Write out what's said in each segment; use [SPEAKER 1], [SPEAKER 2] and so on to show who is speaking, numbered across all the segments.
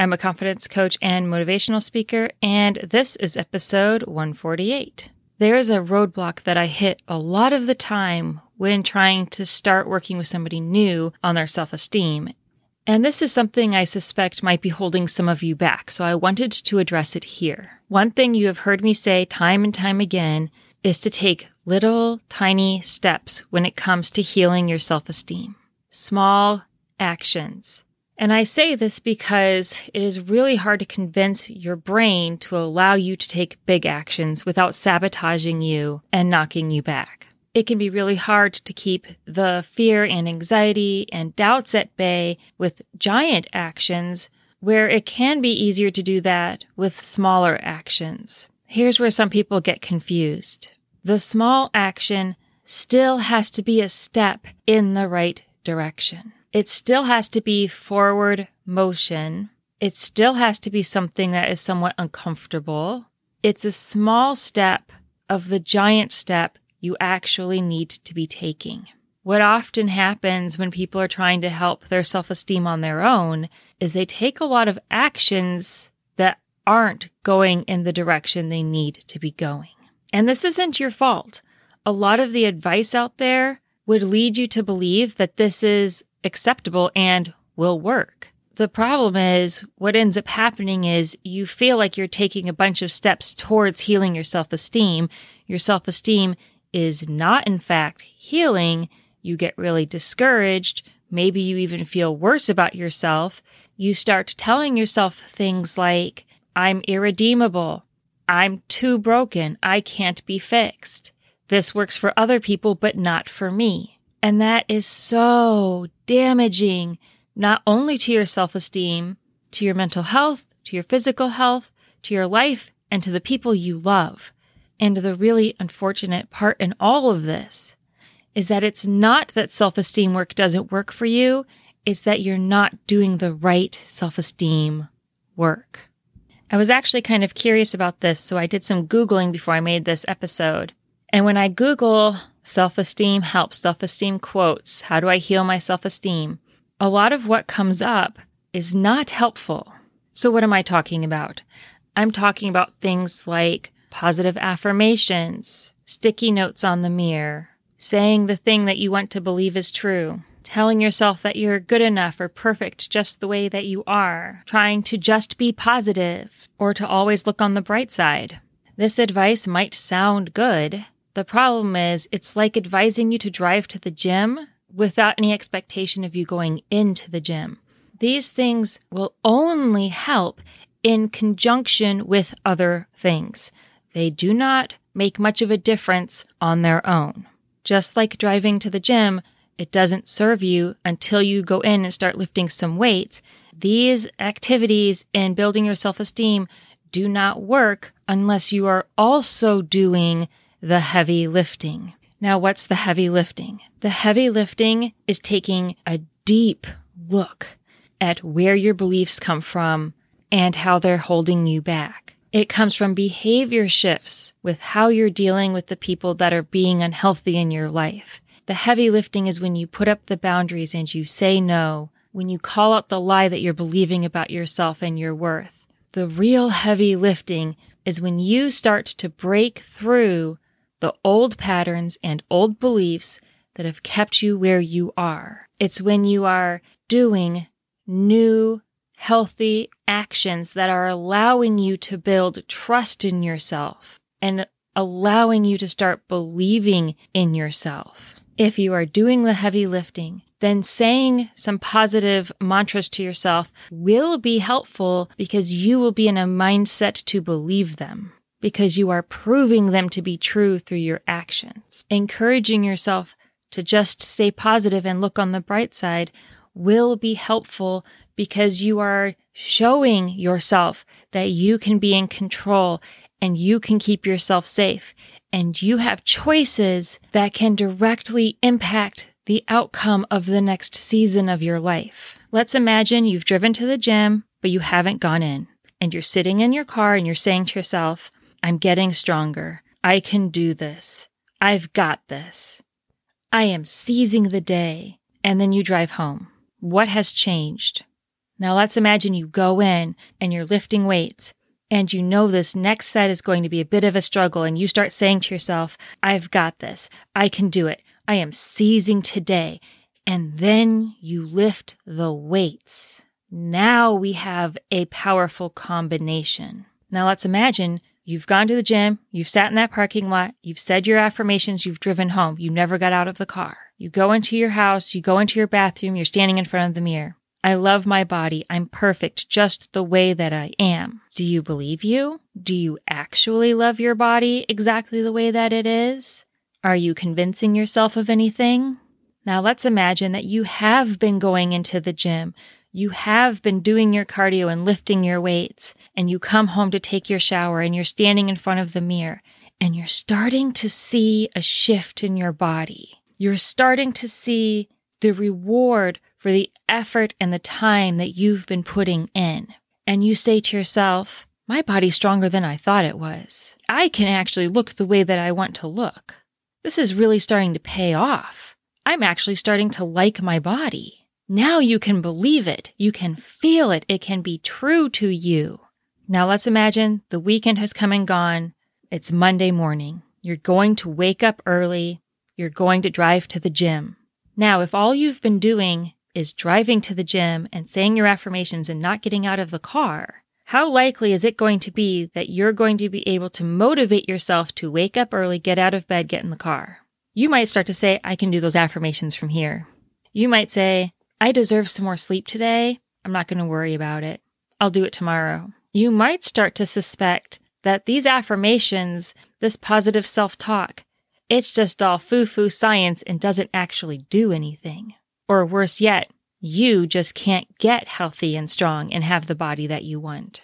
[SPEAKER 1] I'm a confidence coach and motivational speaker, and this is episode 148. There is a roadblock that I hit a lot of the time when trying to start working with somebody new on their self esteem. And this is something I suspect might be holding some of you back, so I wanted to address it here. One thing you have heard me say time and time again is to take little tiny steps when it comes to healing your self esteem. Small actions. And I say this because it is really hard to convince your brain to allow you to take big actions without sabotaging you and knocking you back. It can be really hard to keep the fear and anxiety and doubts at bay with giant actions where it can be easier to do that with smaller actions. Here's where some people get confused. The small action still has to be a step in the right direction. It still has to be forward motion. It still has to be something that is somewhat uncomfortable. It's a small step of the giant step you actually need to be taking. What often happens when people are trying to help their self esteem on their own is they take a lot of actions that aren't going in the direction they need to be going. And this isn't your fault. A lot of the advice out there would lead you to believe that this is acceptable and will work. The problem is what ends up happening is you feel like you're taking a bunch of steps towards healing your self esteem. Your self esteem is not, in fact, healing. You get really discouraged. Maybe you even feel worse about yourself. You start telling yourself things like, I'm irredeemable. I'm too broken. I can't be fixed. This works for other people, but not for me. And that is so damaging, not only to your self esteem, to your mental health, to your physical health, to your life, and to the people you love. And the really unfortunate part in all of this is that it's not that self esteem work doesn't work for you, it's that you're not doing the right self esteem work. I was actually kind of curious about this, so I did some Googling before I made this episode. And when I Google Self esteem help, self esteem quotes. How do I heal my self esteem? A lot of what comes up is not helpful. So, what am I talking about? I'm talking about things like positive affirmations, sticky notes on the mirror, saying the thing that you want to believe is true, telling yourself that you're good enough or perfect just the way that you are, trying to just be positive or to always look on the bright side. This advice might sound good, the problem is, it's like advising you to drive to the gym without any expectation of you going into the gym. These things will only help in conjunction with other things. They do not make much of a difference on their own. Just like driving to the gym, it doesn't serve you until you go in and start lifting some weights. These activities in building your self esteem do not work unless you are also doing the heavy lifting. Now, what's the heavy lifting? The heavy lifting is taking a deep look at where your beliefs come from and how they're holding you back. It comes from behavior shifts with how you're dealing with the people that are being unhealthy in your life. The heavy lifting is when you put up the boundaries and you say no, when you call out the lie that you're believing about yourself and your worth. The real heavy lifting is when you start to break through the old patterns and old beliefs that have kept you where you are. It's when you are doing new, healthy actions that are allowing you to build trust in yourself and allowing you to start believing in yourself. If you are doing the heavy lifting, then saying some positive mantras to yourself will be helpful because you will be in a mindset to believe them because you are proving them to be true through your actions. Encouraging yourself to just stay positive and look on the bright side will be helpful because you are showing yourself that you can be in control and you can keep yourself safe. And you have choices that can directly impact the outcome of the next season of your life. Let's imagine you've driven to the gym, but you haven't gone in. And you're sitting in your car and you're saying to yourself, I'm getting stronger. I can do this. I've got this. I am seizing the day. And then you drive home. What has changed? Now let's imagine you go in and you're lifting weights and you know this next set is going to be a bit of a struggle and you start saying to yourself, I've got this. I can do it. I am seizing today. And then you lift the weights. Now we have a powerful combination. Now let's imagine you've gone to the gym, you've sat in that parking lot, you've said your affirmations, you've driven home, you never got out of the car. You go into your house, you go into your bathroom, you're standing in front of the mirror. I love my body. I'm perfect just the way that I am. Do you believe you? Do you actually love your body exactly the way that it is? Are you convincing yourself of anything? Now let's imagine that you have been going into the gym. You have been doing your cardio and lifting your weights, and you come home to take your shower and you're standing in front of the mirror and you're starting to see a shift in your body. You're starting to see the reward for the effort and the time that you've been putting in. And you say to yourself, my body's stronger than I thought it was. I can actually look the way that I want to look. This is really starting to pay off. I'm actually starting to like my body. Now you can believe it. You can feel it. It can be true to you. Now let's imagine the weekend has come and gone. It's Monday morning. You're going to wake up early. You're going to drive to the gym. Now, if all you've been doing is driving to the gym and saying your affirmations and not getting out of the car, how likely is it going to be that you're going to be able to motivate yourself to wake up early, get out of bed, get in the car? You might start to say, I can do those affirmations from here. You might say, I deserve some more sleep today. I'm not going to worry about it. I'll do it tomorrow. You might start to suspect that these affirmations, this positive self talk, it's just all foo foo science and doesn't actually do anything. Or worse yet, you just can't get healthy and strong and have the body that you want.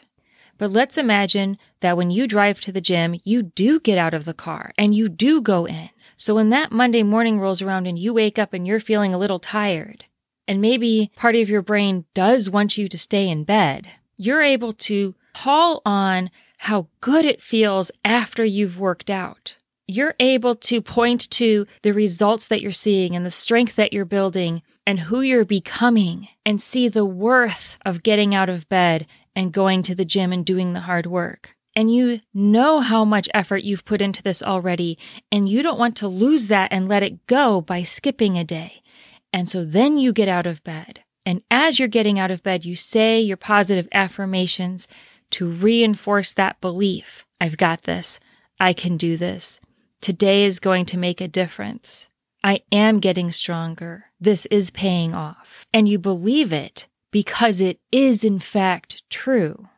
[SPEAKER 1] But let's imagine that when you drive to the gym, you do get out of the car and you do go in. So when that Monday morning rolls around and you wake up and you're feeling a little tired, and maybe part of your brain does want you to stay in bed, you're able to call on how good it feels after you've worked out you're able to point to the results that you're seeing and the strength that you're building and who you're becoming and see the worth of getting out of bed and going to the gym and doing the hard work. And you know how much effort you've put into this already, and you don't want to lose that and let it go by skipping a day. And so then you get out of bed. And as you're getting out of bed, you say your positive affirmations to reinforce that belief. I've got this. I can do this. Today is going to make a difference. I am getting stronger. This is paying off. And you believe it because it is in fact true.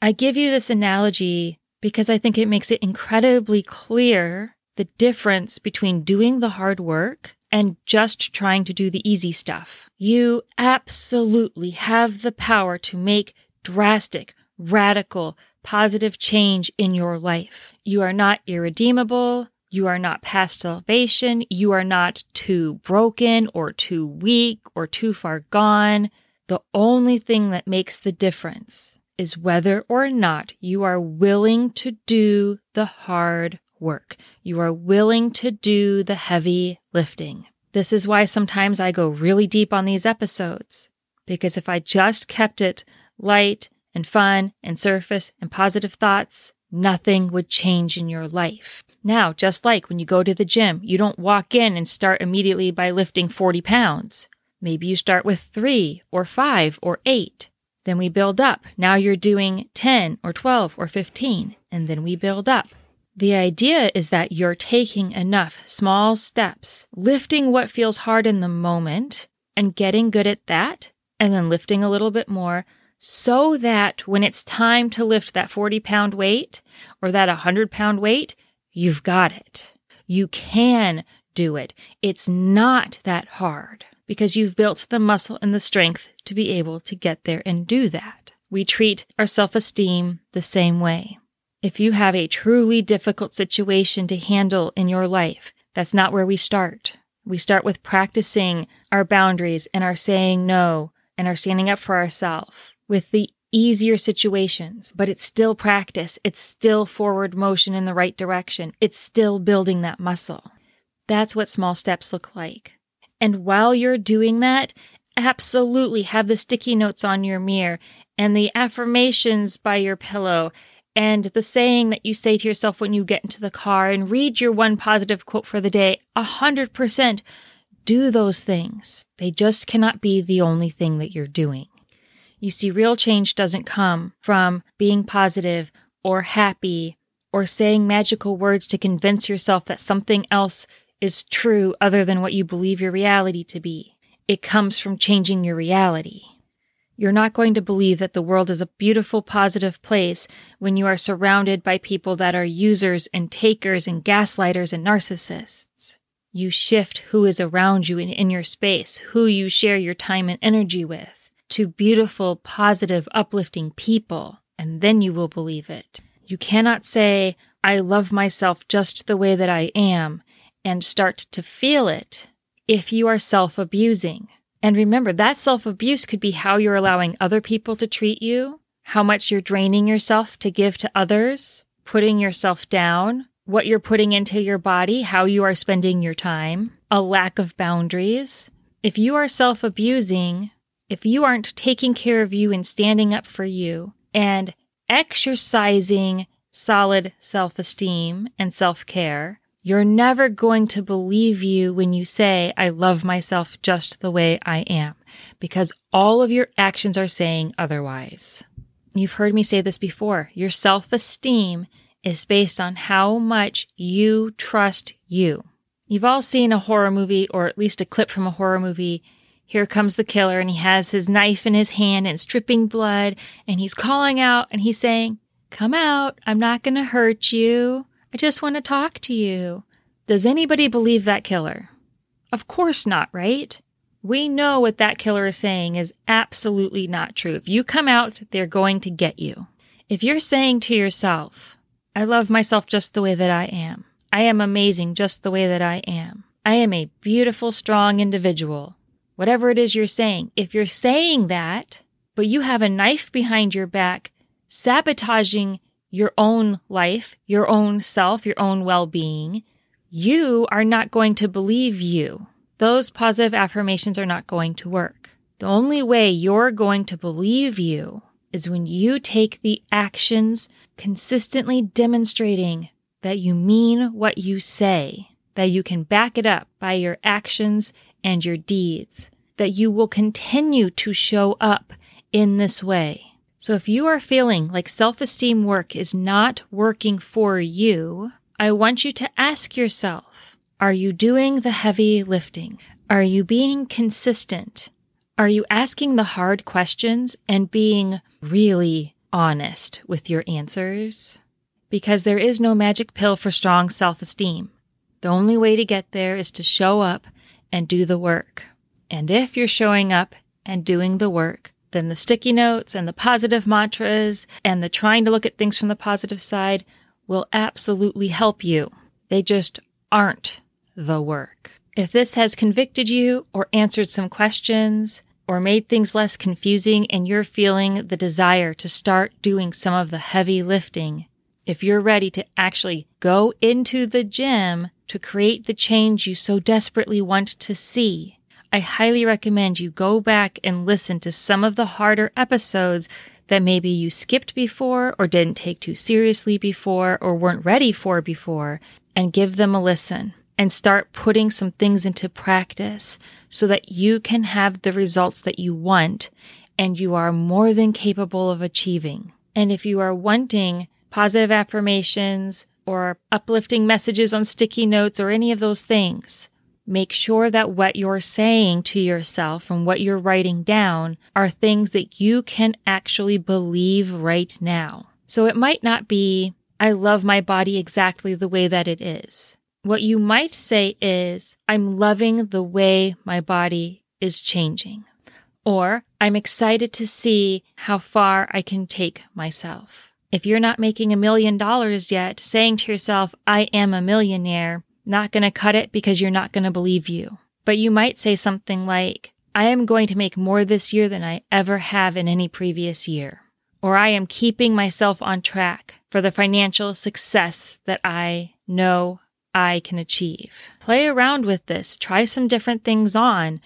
[SPEAKER 1] I give you this analogy because I think it makes it incredibly clear the difference between doing the hard work and just trying to do the easy stuff. You absolutely have the power to make drastic, radical, positive change in your life. You are not irredeemable. You are not past salvation. You are not too broken or too weak or too far gone. The only thing that makes the difference is whether or not you are willing to do the hard work. You are willing to do the heavy lifting. This is why sometimes I go really deep on these episodes. Because if I just kept it light and fun and surface and positive thoughts, nothing would change in your life. Now, just like when you go to the gym, you don't walk in and start immediately by lifting 40 pounds. Maybe you start with three or five or eight. Then we build up. Now you're doing 10 or 12 or 15, and then we build up. The idea is that you're taking enough small steps, lifting what feels hard in the moment and getting good at that, and then lifting a little bit more so that when it's time to lift that 40 pound weight or that 100 pound weight, You've got it. You can do it. It's not that hard because you've built the muscle and the strength to be able to get there and do that. We treat our self esteem the same way. If you have a truly difficult situation to handle in your life, that's not where we start. We start with practicing our boundaries and our saying no and our standing up for ourselves with the easier situations, but it's still practice. It's still forward motion in the right direction. It's still building that muscle. That's what small steps look like. And while you're doing that, absolutely have the sticky notes on your mirror and the affirmations by your pillow and the saying that you say to yourself when you get into the car and read your one positive quote for the day. A hundred percent do those things. They just cannot be the only thing that you're doing. You see, real change doesn't come from being positive or happy or saying magical words to convince yourself that something else is true other than what you believe your reality to be. It comes from changing your reality. You're not going to believe that the world is a beautiful, positive place when you are surrounded by people that are users and takers and gaslighters and narcissists. You shift who is around you in, in your space, who you share your time and energy with, to beautiful, positive, uplifting people, and then you will believe it. You cannot say, I love myself just the way that I am, and start to feel it if you are self abusing. And remember, that self abuse could be how you're allowing other people to treat you, how much you're draining yourself to give to others, putting yourself down, what you're putting into your body, how you are spending your time, a lack of boundaries. If you are self abusing, if you aren't taking care of you and standing up for you and exercising solid self esteem and self care, you're never going to believe you when you say, I love myself just the way I am, because all of your actions are saying otherwise. You've heard me say this before. Your self esteem is based on how much you trust you. You've all seen a horror movie, or at least a clip from a horror movie. Here comes the killer, and he has his knife in his hand and it's dripping blood, and he's calling out and he's saying, Come out, I'm not going to hurt you. I just want to talk to you. Does anybody believe that killer? Of course not, right? We know what that killer is saying is absolutely not true. If you come out, they're going to get you. If you're saying to yourself, I love myself just the way that I am. I am amazing just the way that I am. I am a beautiful, strong individual. Whatever it is you're saying, if you're saying that, but you have a knife behind your back sabotaging your own life, your own self, your own well being, you are not going to believe you. Those positive affirmations are not going to work. The only way you're going to believe you is when you take the actions consistently demonstrating that you mean what you say, that you can back it up by your actions and your deeds, that you will continue to show up in this way. So if you are feeling like self esteem work is not working for you, I want you to ask yourself, are you doing the heavy lifting? Are you being consistent? Are you asking the hard questions and being really honest with your answers? Because there is no magic pill for strong self esteem. The only way to get there is to show up and do the work. And if you're showing up and doing the work, then the sticky notes and the positive mantras and the trying to look at things from the positive side will absolutely help you. They just aren't the work. If this has convicted you or answered some questions or made things less confusing and you're feeling the desire to start doing some of the heavy lifting, if you're ready to actually go into the gym to create the change you so desperately want to see, I highly recommend you go back and listen to some of the harder episodes that maybe you skipped before or didn't take too seriously before or weren't ready for before and give them a listen and start putting some things into practice so that you can have the results that you want and you are more than capable of achieving. And if you are wanting positive affirmations or uplifting messages on sticky notes or any of those things, Make sure that what you're saying to yourself and what you're writing down are things that you can actually believe right now. So it might not be, I love my body exactly the way that it is. What you might say is, I'm loving the way my body is changing. Or I'm excited to see how far I can take myself. If you're not making a million dollars yet, saying to yourself, I am a millionaire, not going to cut it because you're not going to believe you. But you might say something like, I am going to make more this year than I ever have in any previous year. Or I am keeping myself on track for the financial success that I know I can achieve. Play around with this. Try some different things on.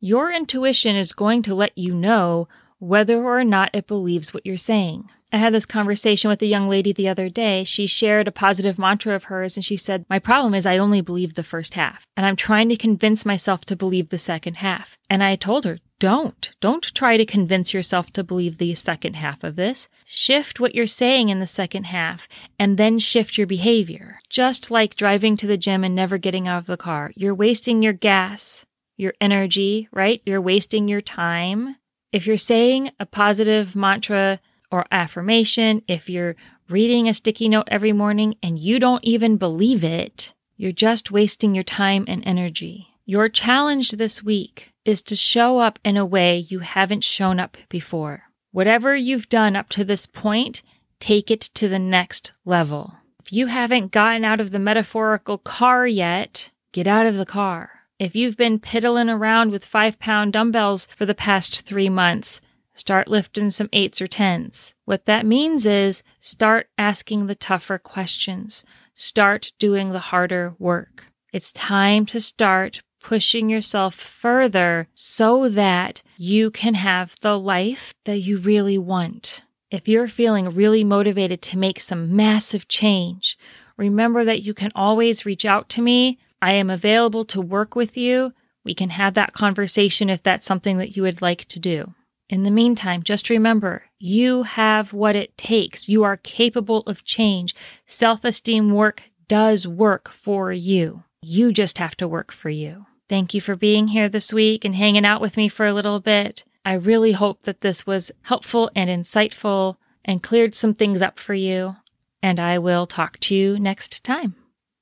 [SPEAKER 1] Your intuition is going to let you know whether or not it believes what you're saying. I had this conversation with a young lady the other day. She shared a positive mantra of hers and she said, My problem is I only believe the first half and I'm trying to convince myself to believe the second half. And I told her, don't. Don't try to convince yourself to believe the second half of this. Shift what you're saying in the second half and then shift your behavior. Just like driving to the gym and never getting out of the car. You're wasting your gas, your energy, right? You're wasting your time. If you're saying a positive mantra, or affirmation, if you're reading a sticky note every morning and you don't even believe it, you're just wasting your time and energy. Your challenge this week is to show up in a way you haven't shown up before. Whatever you've done up to this point, take it to the next level. If you haven't gotten out of the metaphorical car yet, get out of the car. If you've been piddling around with five pound dumbbells for the past three months, Start lifting some eights or tens. What that means is start asking the tougher questions. Start doing the harder work. It's time to start pushing yourself further so that you can have the life that you really want. If you're feeling really motivated to make some massive change, remember that you can always reach out to me. I am available to work with you. We can have that conversation if that's something that you would like to do. In the meantime, just remember you have what it takes. You are capable of change. Self esteem work does work for you. You just have to work for you. Thank you for being here this week and hanging out with me for a little bit. I really hope that this was helpful and insightful and cleared some things up for you. And I will talk to you next time.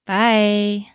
[SPEAKER 1] Bye.